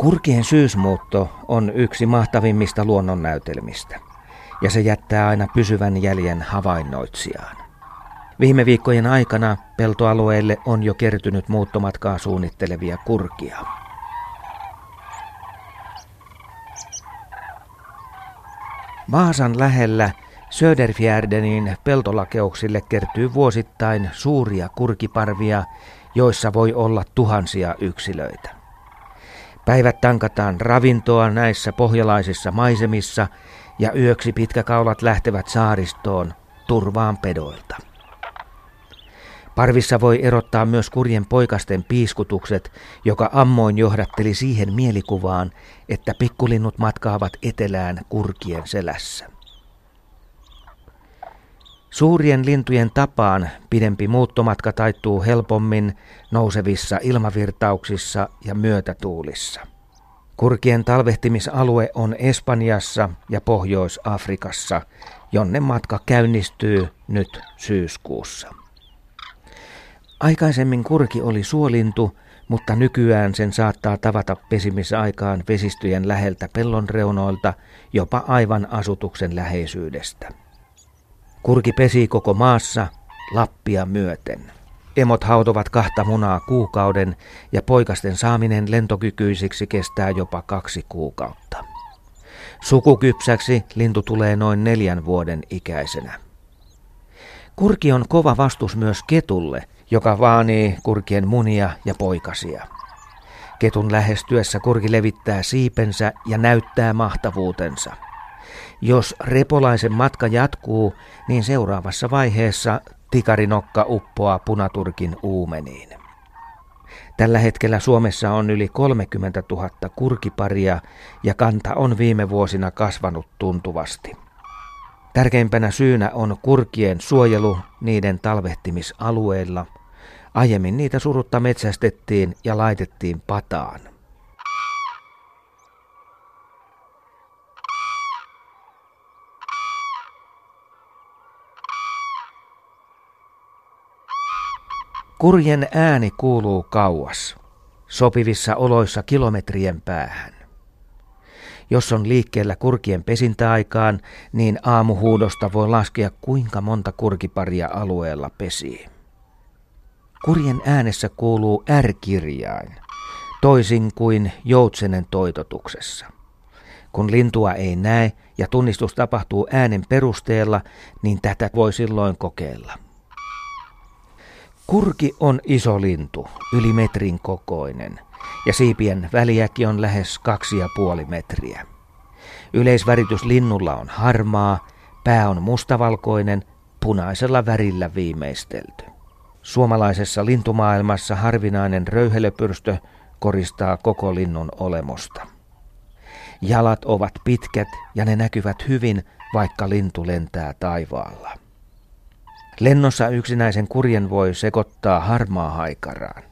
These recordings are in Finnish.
Kurkien syysmuutto on yksi mahtavimmista luonnonnäytelmistä, ja se jättää aina pysyvän jäljen havainnoitsijaan. Viime viikkojen aikana peltoalueelle on jo kertynyt muuttomatkaa suunnittelevia kurkia. Vaasan lähellä Söderfjärdenin peltolakeuksille kertyy vuosittain suuria kurkiparvia, joissa voi olla tuhansia yksilöitä. Päivät tankataan ravintoa näissä pohjalaisissa maisemissa ja yöksi pitkäkaulat lähtevät saaristoon turvaan pedoilta. Parvissa voi erottaa myös kurjen poikasten piiskutukset, joka ammoin johdatteli siihen mielikuvaan, että pikkulinnut matkaavat etelään kurkien selässä. Suurien lintujen tapaan pidempi muuttomatka taittuu helpommin nousevissa ilmavirtauksissa ja myötätuulissa. Kurkien talvehtimisalue on Espanjassa ja Pohjois-Afrikassa, jonne matka käynnistyy nyt syyskuussa. Aikaisemmin kurki oli suolintu, mutta nykyään sen saattaa tavata pesimisaikaan vesistöjen läheltä pellon reunoilta, jopa aivan asutuksen läheisyydestä. Kurki pesi koko maassa Lappia myöten. Emot hautovat kahta munaa kuukauden ja poikasten saaminen lentokykyisiksi kestää jopa kaksi kuukautta. Sukukypsäksi lintu tulee noin neljän vuoden ikäisenä. Kurki on kova vastus myös ketulle, joka vaanii kurkien munia ja poikasia. Ketun lähestyessä kurki levittää siipensä ja näyttää mahtavuutensa. Jos repolaisen matka jatkuu, niin seuraavassa vaiheessa tikarinokka uppoaa punaturkin uumeniin. Tällä hetkellä Suomessa on yli 30 000 kurkiparia ja kanta on viime vuosina kasvanut tuntuvasti. Tärkeimpänä syynä on kurkien suojelu niiden talvehtimisalueilla. Aiemmin niitä surutta metsästettiin ja laitettiin pataan. Kurjen ääni kuuluu kauas, sopivissa oloissa kilometrien päähän. Jos on liikkeellä kurkien pesintäaikaan, niin aamuhuudosta voi laskea kuinka monta kurkiparia alueella pesii. Kurjen äänessä kuuluu R-kirjain, toisin kuin joutsenen toitotuksessa. Kun lintua ei näe ja tunnistus tapahtuu äänen perusteella, niin tätä voi silloin kokeilla. Kurki on iso lintu, yli metrin kokoinen, ja siipien väliäkin on lähes kaksi ja puoli metriä. Yleisväritys linnulla on harmaa, pää on mustavalkoinen, punaisella värillä viimeistelty. Suomalaisessa lintumaailmassa harvinainen röyhelöpyrstö koristaa koko linnun olemusta. Jalat ovat pitkät ja ne näkyvät hyvin, vaikka lintu lentää taivaalla. Lennossa yksinäisen kurjen voi sekoittaa harmaa haikaraan.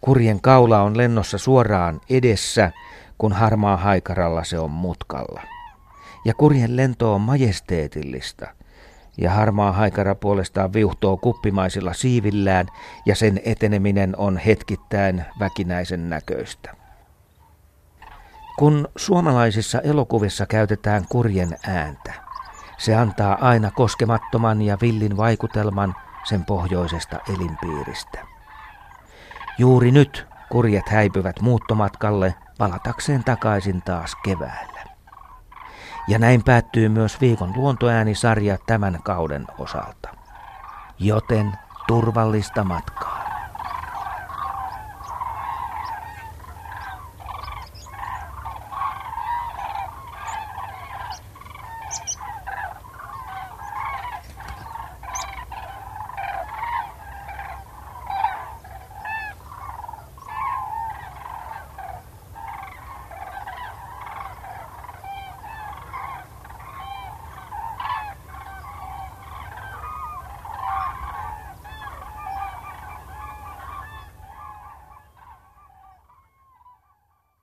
Kurjen kaula on lennossa suoraan edessä, kun harmaa haikaralla se on mutkalla. Ja kurjen lento on majesteetillista, ja harmaa haikara puolestaan viuhtoo kuppimaisilla siivillään, ja sen eteneminen on hetkittäin väkinäisen näköistä. Kun suomalaisissa elokuvissa käytetään kurjen ääntä, se antaa aina koskemattoman ja villin vaikutelman sen pohjoisesta elinpiiristä. Juuri nyt kurjet häipyvät muuttomatkalle palatakseen takaisin taas keväällä. Ja näin päättyy myös viikon luontoäänisarja tämän kauden osalta. Joten turvallista matkaa.